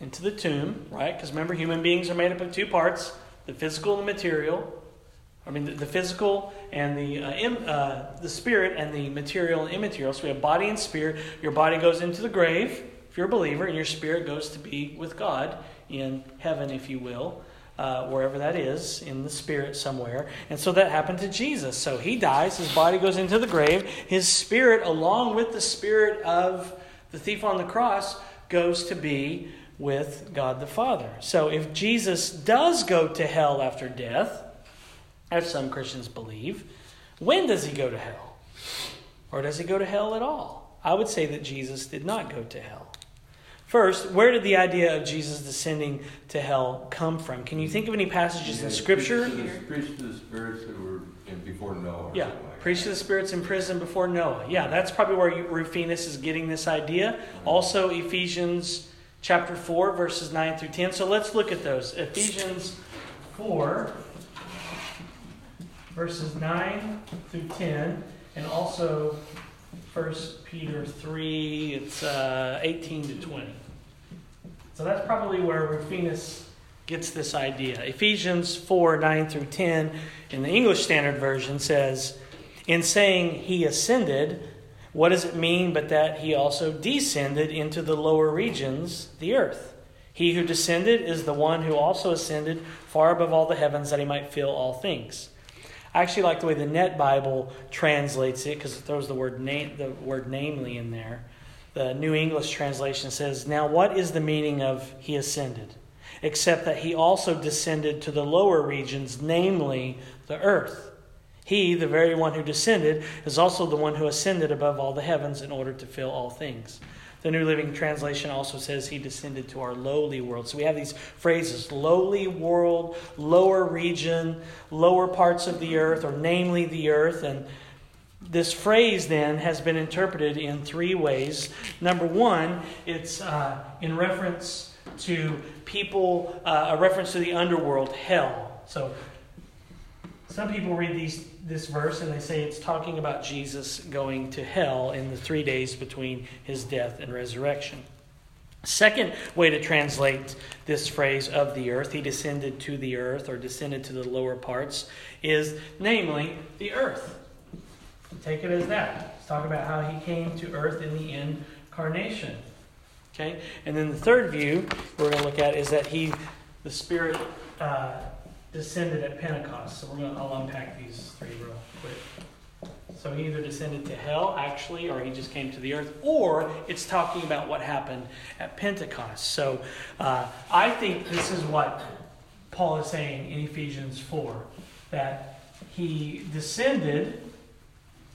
into the tomb, right? Because remember, human beings are made up of two parts the physical and the material. I mean, the, the physical and the, uh, Im, uh, the spirit and the material and immaterial. So we have body and spirit. Your body goes into the grave, if you're a believer, and your spirit goes to be with God in heaven, if you will. Uh, wherever that is, in the spirit somewhere. And so that happened to Jesus. So he dies, his body goes into the grave, his spirit, along with the spirit of the thief on the cross, goes to be with God the Father. So if Jesus does go to hell after death, as some Christians believe, when does he go to hell? Or does he go to hell at all? I would say that Jesus did not go to hell. First, where did the idea of Jesus descending to hell come from? Can you think of any passages in Scripture? Preach to the spirits that were before Noah. Yeah, preach to the spirits in prison before Noah. Yeah, that's probably where Rufinus is getting this idea. Also, Ephesians chapter 4, verses 9 through 10. So let's look at those. Ephesians 4, verses 9 through 10, and also 1 Peter 3, it's uh, 18 to 20. So that's probably where Rufinus gets this idea. Ephesians 4, 9 through 10, in the English Standard Version says, In saying he ascended, what does it mean but that he also descended into the lower regions, the earth? He who descended is the one who also ascended far above all the heavens that he might fill all things. I actually like the way the Net Bible translates it because it throws the word, na- the word namely in there. The New English translation says, Now what is the meaning of he ascended? Except that he also descended to the lower regions, namely the earth. He, the very one who descended, is also the one who ascended above all the heavens in order to fill all things. The New Living Translation also says he descended to our lowly world. So we have these phrases lowly world, lower region, lower parts of the earth, or namely the earth. And this phrase then has been interpreted in three ways. Number one, it's uh, in reference to people, uh, a reference to the underworld, hell. So some people read these this verse and they say it's talking about Jesus going to hell in the three days between his death and resurrection. Second way to translate this phrase of the earth, he descended to the earth or descended to the lower parts, is namely the earth. Take it as that. Let's talk about how he came to earth in the incarnation. Okay? And then the third view we're going to look at is that he, the Spirit, uh, descended at Pentecost. So we're going to, I'll unpack these three real quick. So he either descended to hell, actually, or he just came to the earth, or it's talking about what happened at Pentecost. So uh, I think this is what Paul is saying in Ephesians 4 that he descended.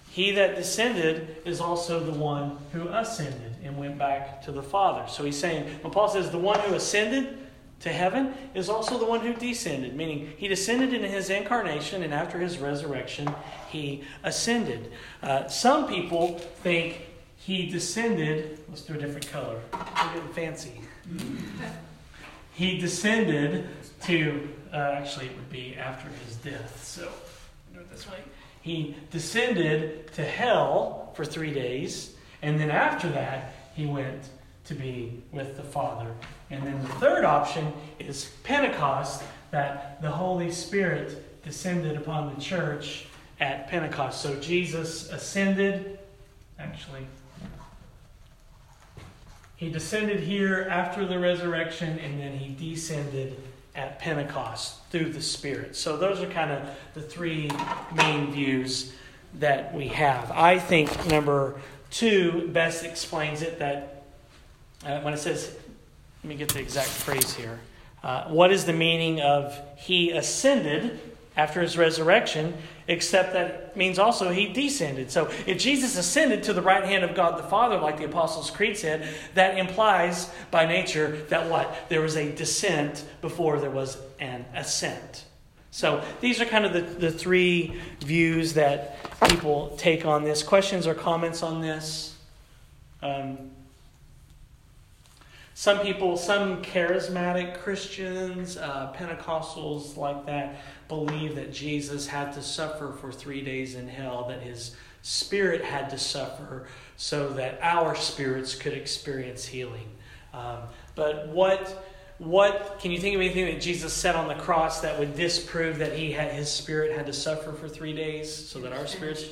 He that descended is also the one who ascended and went back to the Father. So he's saying, when Paul says the one who ascended, to heaven is also the one who descended, meaning he descended in his incarnation, and after his resurrection, he ascended. Uh, some people think he descended, let's do a different color. We're getting fancy. he descended to, uh, actually, it would be after his death, so do it this way. He descended to hell for three days, and then after that, he went to be with the Father. And then the third option is Pentecost, that the Holy Spirit descended upon the church at Pentecost. So Jesus ascended, actually, he descended here after the resurrection, and then he descended at Pentecost through the Spirit. So those are kind of the three main views that we have. I think number two best explains it that uh, when it says, let me get the exact phrase here. Uh, what is the meaning of he ascended after his resurrection, except that means also he descended. So if Jesus ascended to the right hand of God the Father, like the Apostles' Creed said, that implies by nature that what? There was a descent before there was an ascent. So these are kind of the, the three views that people take on this. Questions or comments on this? Um, some people, some charismatic Christians, uh, Pentecostals like that, believe that Jesus had to suffer for three days in hell, that his spirit had to suffer so that our spirits could experience healing. Um, but what, what can you think of anything that Jesus said on the cross that would disprove that he had his spirit had to suffer for three days so that our spirits?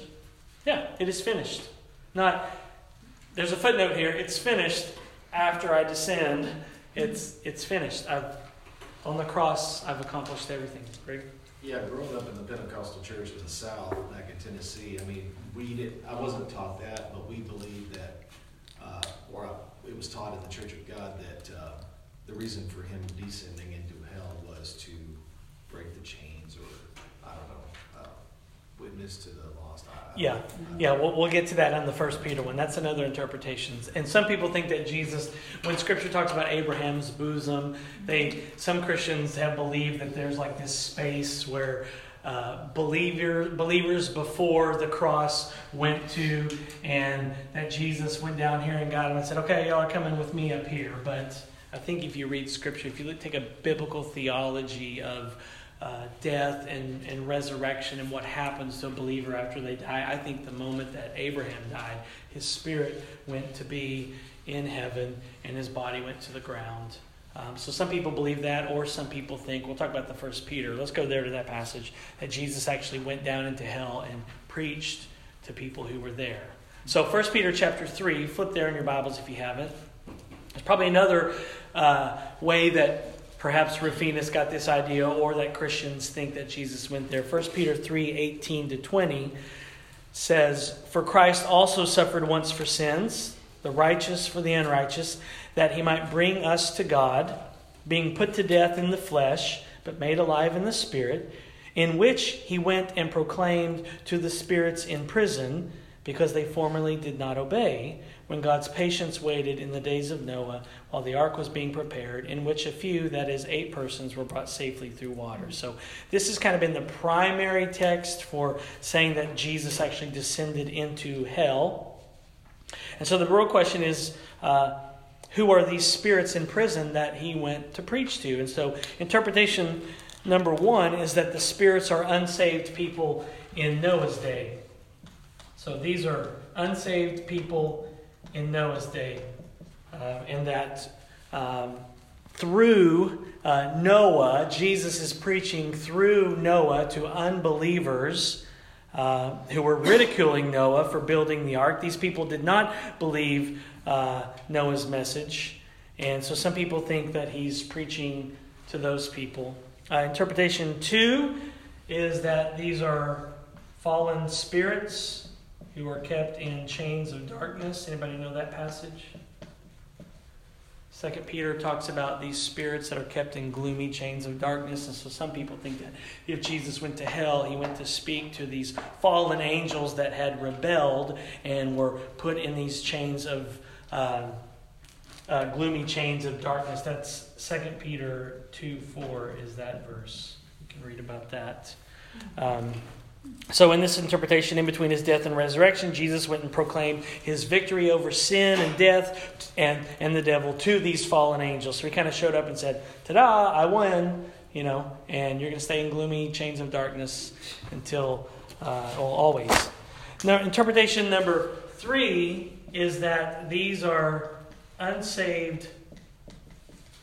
Yeah, it is finished. Not. There's a footnote here. It's finished after I descend, it's it's finished. I've on the cross, I've accomplished everything. Greg? Yeah, growing up in the Pentecostal church in the South, back in Tennessee, I mean, we did, I wasn't taught that, but we believed that, uh, or it was taught in the Church of God that, uh, the reason for him descending into hell was to break the chains or, I don't know, uh, witness to the yeah, yeah, we'll, we'll get to that on the first Peter one. That's another interpretation. And some people think that Jesus, when Scripture talks about Abraham's bosom, they some Christians have believed that there's like this space where uh, believer, believers before the cross went to, and that Jesus went down here and got them and said, "Okay, y'all are coming with me up here." But I think if you read Scripture, if you take a biblical theology of uh, death and, and resurrection and what happens to a believer after they die. I think the moment that Abraham died, his spirit went to be in heaven and his body went to the ground. Um, so some people believe that, or some people think, we'll talk about the first Peter. Let's go there to that passage, that Jesus actually went down into hell and preached to people who were there. So First Peter chapter 3, flip there in your Bibles if you have it. There's probably another uh, way that Perhaps Rufinus got this idea, or that Christians think that Jesus went there. 1 Peter 3 18 to 20 says, For Christ also suffered once for sins, the righteous for the unrighteous, that he might bring us to God, being put to death in the flesh, but made alive in the Spirit, in which he went and proclaimed to the spirits in prison, because they formerly did not obey when God's patience waited in the days of Noah while the ark was being prepared, in which a few, that is, eight persons, were brought safely through water. So, this has kind of been the primary text for saying that Jesus actually descended into hell. And so, the real question is uh, who are these spirits in prison that he went to preach to? And so, interpretation number one is that the spirits are unsaved people in Noah's day. So, these are unsaved people in Noah's day, uh, and that um, through uh, Noah, Jesus is preaching through Noah to unbelievers uh, who were ridiculing Noah for building the ark. These people did not believe uh, Noah's message, and so some people think that he's preaching to those people. Uh, interpretation two is that these are fallen spirits who are kept in chains of darkness. Anybody know that passage? Second Peter talks about these spirits that are kept in gloomy chains of darkness, and so some people think that if Jesus went to hell, he went to speak to these fallen angels that had rebelled and were put in these chains of uh, uh, gloomy chains of darkness. That's Second Peter two four is that verse. You can read about that. Um, so, in this interpretation, in between his death and resurrection, Jesus went and proclaimed his victory over sin and death and, and the devil to these fallen angels. So, he kind of showed up and said, Ta da, I won, you know, and you're going to stay in gloomy chains of darkness until, uh, well, always. Now, interpretation number three is that these are unsaved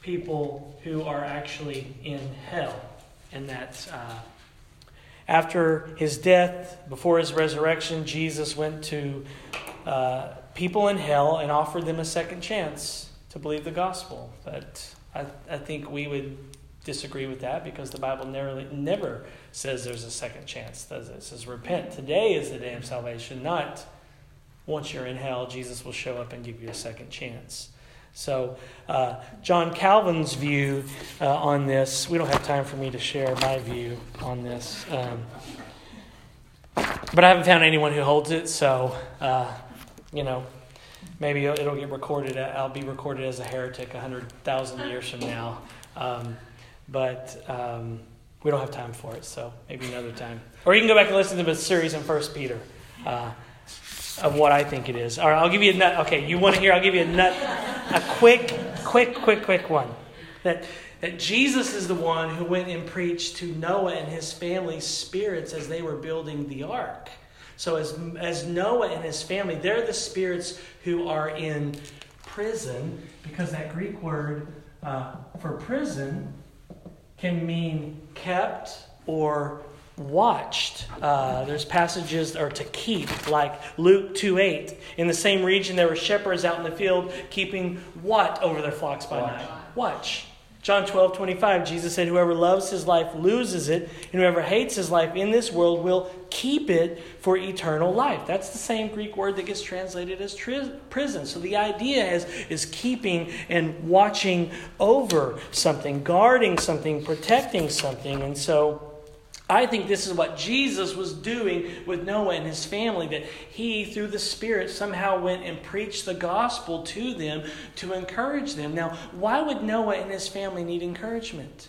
people who are actually in hell, and that. Uh, after his death, before his resurrection, Jesus went to uh, people in hell and offered them a second chance to believe the gospel. But I, I think we would disagree with that because the Bible never, never says there's a second chance, does it? It says, repent. Today is the day of salvation, not once you're in hell, Jesus will show up and give you a second chance. So, uh, John Calvin's view uh, on this, we don't have time for me to share my view on this. Um, but I haven't found anyone who holds it, so, uh, you know, maybe it'll get recorded. I'll be recorded as a heretic 100,000 years from now. Um, but um, we don't have time for it, so maybe another time. Or you can go back and listen to the series in First Peter. Of what I think it is. All right, I'll give you a nut. Okay, you want to hear? I'll give you a nut, a quick, quick, quick, quick one. That that Jesus is the one who went and preached to Noah and his family's spirits as they were building the ark. So as as Noah and his family, they're the spirits who are in prison because that Greek word uh, for prison can mean kept or watched. Uh, there's passages that are to keep, like Luke 2 8. In the same region, there were shepherds out in the field keeping what over their flocks by Watch. night? Watch. John 12 25, Jesus said, Whoever loves his life loses it, and whoever hates his life in this world will keep it for eternal life. That's the same Greek word that gets translated as tri- prison. So the idea is, is keeping and watching over something, guarding something, protecting something. And so I think this is what Jesus was doing with Noah and his family, that he, through the Spirit, somehow went and preached the gospel to them to encourage them. Now, why would Noah and his family need encouragement?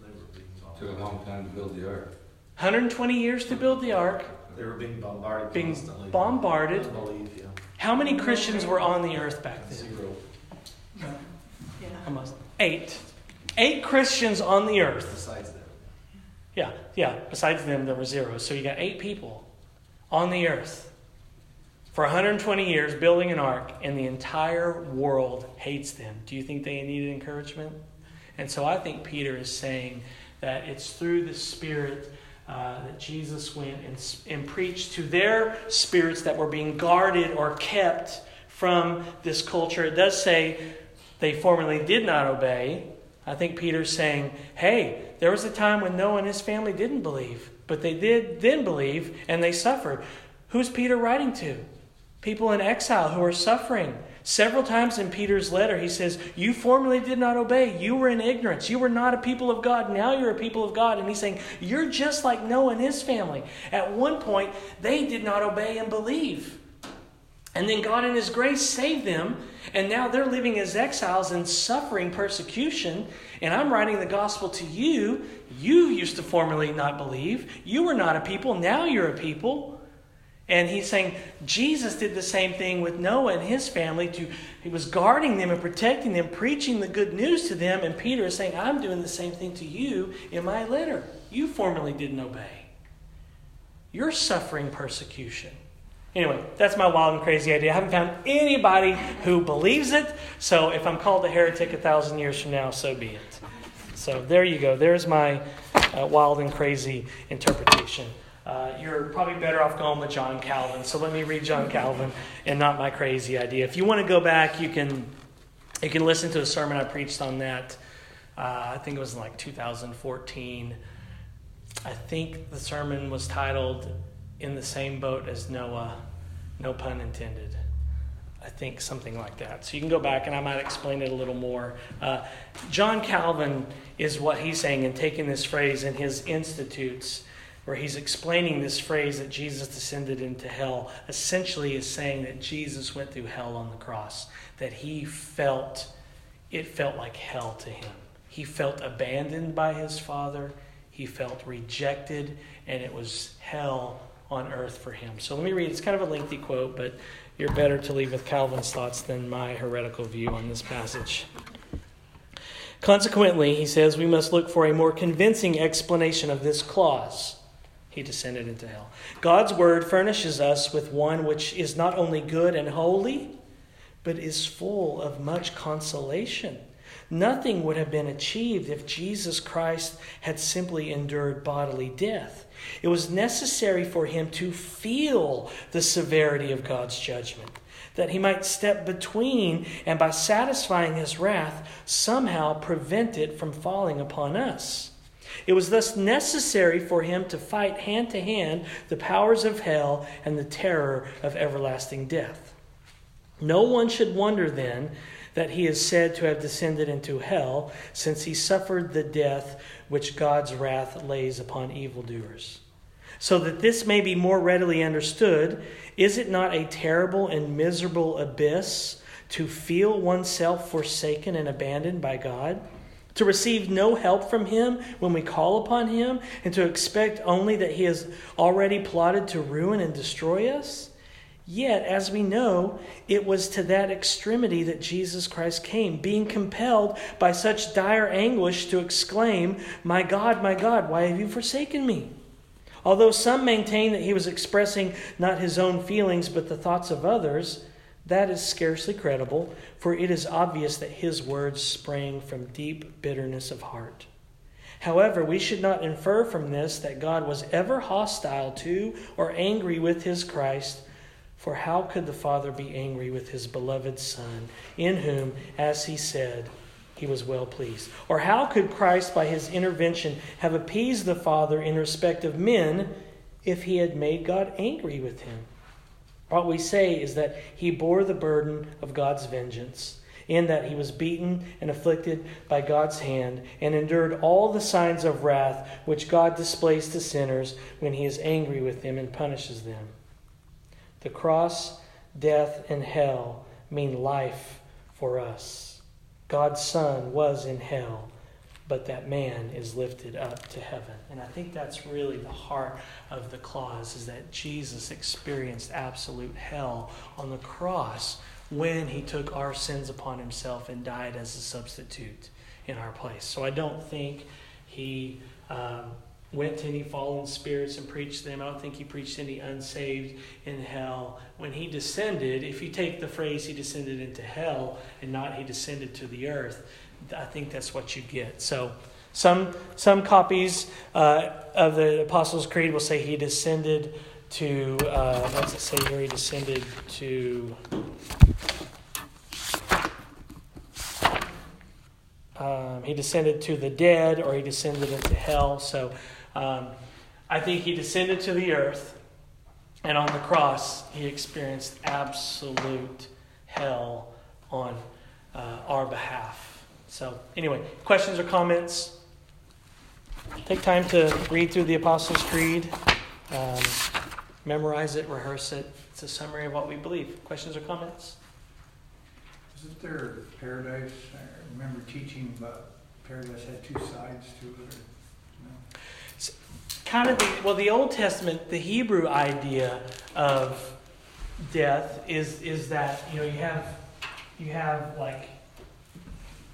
They were being Took a long time to build the ark. 120 years to build the ark, They were being bombarded being constantly. bombarded. Unbelief, yeah. How many Christians were on the earth back then? Zero. Yeah. Almost. Eight. Eight Christians on the earth. Besides that. Yeah, yeah. Besides them, there were zero. So you got eight people on the earth for 120 years building an ark, and the entire world hates them. Do you think they needed encouragement? And so I think Peter is saying that it's through the Spirit uh, that Jesus went and, and preached to their spirits that were being guarded or kept from this culture. It does say they formerly did not obey. I think Peter's saying, hey, there was a time when Noah and his family didn't believe, but they did then believe and they suffered. Who's Peter writing to? People in exile who are suffering. Several times in Peter's letter, he says, You formerly did not obey. You were in ignorance. You were not a people of God. Now you're a people of God. And he's saying, You're just like Noah and his family. At one point, they did not obey and believe. And then God, in His grace, saved them. And now they're living as exiles and suffering persecution. And I'm writing the gospel to you. You used to formerly not believe. You were not a people. Now you're a people. And he's saying Jesus did the same thing with Noah and his family. To he was guarding them and protecting them, preaching the good news to them. And Peter is saying, "I'm doing the same thing to you in my letter. You formerly didn't obey. You're suffering persecution." Anyway, that's my wild and crazy idea. I haven't found anybody who believes it. So if I'm called a heretic a thousand years from now, so be it. So there you go. There's my uh, wild and crazy interpretation. Uh, you're probably better off going with John Calvin. So let me read John Calvin and not my crazy idea. If you want to go back, you can you can listen to a sermon I preached on that. Uh, I think it was in like 2014. I think the sermon was titled in the same boat as Noah, no pun intended. I think something like that. So you can go back and I might explain it a little more. Uh, John Calvin is what he's saying and taking this phrase in his Institutes, where he's explaining this phrase that Jesus descended into hell, essentially is saying that Jesus went through hell on the cross, that he felt, it felt like hell to him. He felt abandoned by his Father, he felt rejected, and it was hell on earth for him. So let me read. It's kind of a lengthy quote, but you're better to leave with Calvin's thoughts than my heretical view on this passage. Consequently, he says, we must look for a more convincing explanation of this clause. He descended into hell. God's word furnishes us with one which is not only good and holy, but is full of much consolation. Nothing would have been achieved if Jesus Christ had simply endured bodily death. It was necessary for him to feel the severity of God's judgment, that he might step between and by satisfying his wrath somehow prevent it from falling upon us. It was thus necessary for him to fight hand to hand the powers of hell and the terror of everlasting death. No one should wonder then that he is said to have descended into hell, since he suffered the death which God's wrath lays upon evildoers. So that this may be more readily understood, is it not a terrible and miserable abyss to feel oneself forsaken and abandoned by God? To receive no help from Him when we call upon Him, and to expect only that He has already plotted to ruin and destroy us? Yet, as we know, it was to that extremity that Jesus Christ came, being compelled by such dire anguish to exclaim, My God, my God, why have you forsaken me? Although some maintain that he was expressing not his own feelings but the thoughts of others, that is scarcely credible, for it is obvious that his words sprang from deep bitterness of heart. However, we should not infer from this that God was ever hostile to or angry with his Christ for how could the Father be angry with his beloved Son, in whom, as he said, he was well pleased? Or how could Christ, by his intervention, have appeased the Father in respect of men if he had made God angry with him? What we say is that he bore the burden of God's vengeance, in that he was beaten and afflicted by God's hand, and endured all the signs of wrath which God displays to sinners when he is angry with them and punishes them. The cross, death, and hell mean life for us. God's Son was in hell, but that man is lifted up to heaven. And I think that's really the heart of the clause is that Jesus experienced absolute hell on the cross when he took our sins upon himself and died as a substitute in our place. So I don't think he. Um, went to any fallen spirits and preached them. I don't think he preached any unsaved in hell. When he descended, if you take the phrase he descended into hell and not he descended to the earth, I think that's what you get. So some some copies uh, of the Apostles' Creed will say he descended to uh, what's it say here? He descended to. Um, he descended to the dead, or he descended into hell. So um, I think he descended to the earth, and on the cross, he experienced absolute hell on uh, our behalf. So, anyway, questions or comments? Take time to read through the Apostles' Creed, um, memorize it, rehearse it. It's a summary of what we believe. Questions or comments? Isn't there paradise? I remember teaching about paradise had two sides to it. Kind of the well the old testament the hebrew idea of death is is that you know you have you have like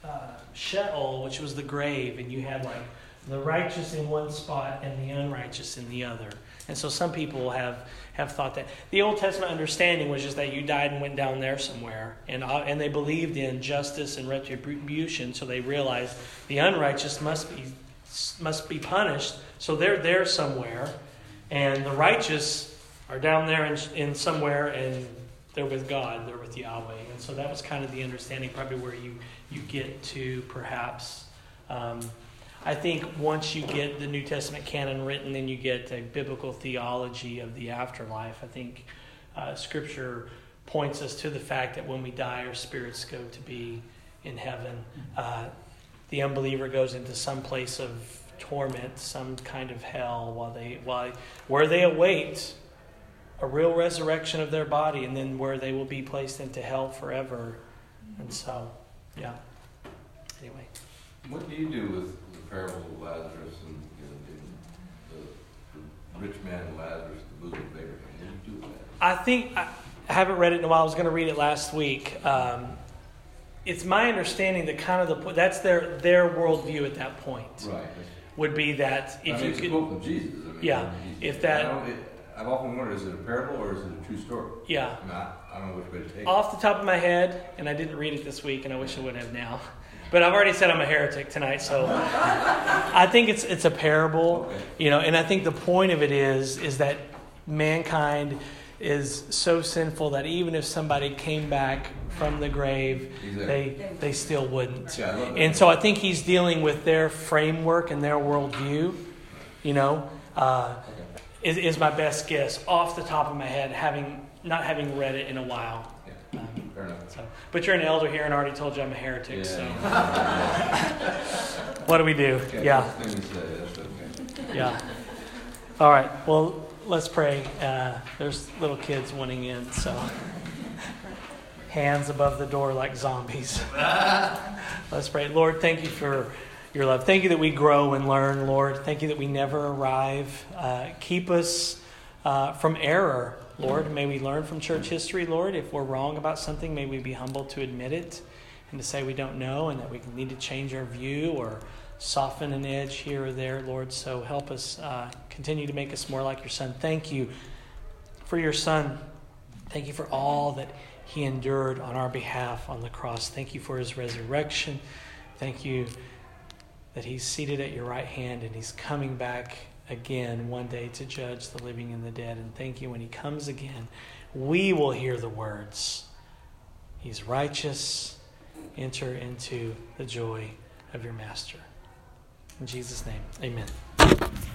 uh, sheol which was the grave and you had like the righteous in one spot and the unrighteous in the other. And so some people have have thought that. The old testament understanding was just that you died and went down there somewhere and uh, and they believed in justice and retribution so they realized the unrighteous must be must be punished. So they're there somewhere, and the righteous are down there in, in somewhere, and they're with God, they're with Yahweh. And so that was kind of the understanding, probably where you, you get to perhaps. Um, I think once you get the New Testament canon written, then you get a biblical theology of the afterlife. I think uh, Scripture points us to the fact that when we die, our spirits go to be in heaven. Uh, the unbeliever goes into some place of torment, some kind of hell, while they while where they await a real resurrection of their body, and then where they will be placed into hell forever. And so, yeah. Anyway. What do you do with the parable of Lazarus and, you know, the, the rich man and Lazarus, the bosom of Abraham? What do you do with that? I think I haven't read it in a while. I was going to read it last week. Um, it's my understanding that kind of the that's their their worldview at that point Right. would be that if I mean, you could, quote from Jesus. I mean, Yeah, if that- It, I've often wondered, is it a parable or is it a true story? yeah, I mean, I, I don't know which way to take it. off the top of my head, and I didn't read it this week, and I wish I would have now. But I've already said I'm a heretic tonight, so I think it's it's a parable, Okay. you know. And I think the point of it is is that mankind is so sinful that even if somebody came back from the grave, Exactly. they they still wouldn't. Yeah, I love that. And so I think he's dealing with their framework and their worldview, you know. Uh, Okay. is, is my best guess off the top of my head, having not having read it in a while. Yeah, Um, fair enough. so, but you're an elder here, and I already told you I'm a heretic. Yeah. So, what do we do? Okay, Yeah, that's the thing to say, that's okay. yeah. All right. Well, let's pray. Uh, there's little kids wanting in, so hands above the door like zombies. let's pray. Lord, thank you for your love. Thank you that we grow and learn, Lord. Thank you that we never arrive. Uh, keep us uh, from error, Lord. May we learn from church history, Lord. If we're wrong about something, may we be humble to admit it and to say we don't know and that we need to change our view or soften an edge here or there, Lord. So help us uh, continue to make us more like your Son. Thank you for your Son. Thank you for all that he endured on our behalf on the cross. Thank you for his resurrection. Thank you that he's seated at your right hand and he's coming back again one day to judge the living and the dead. And thank you when he comes again, we will hear the words He's righteous. Enter into the joy of your master. In Jesus' name, amen.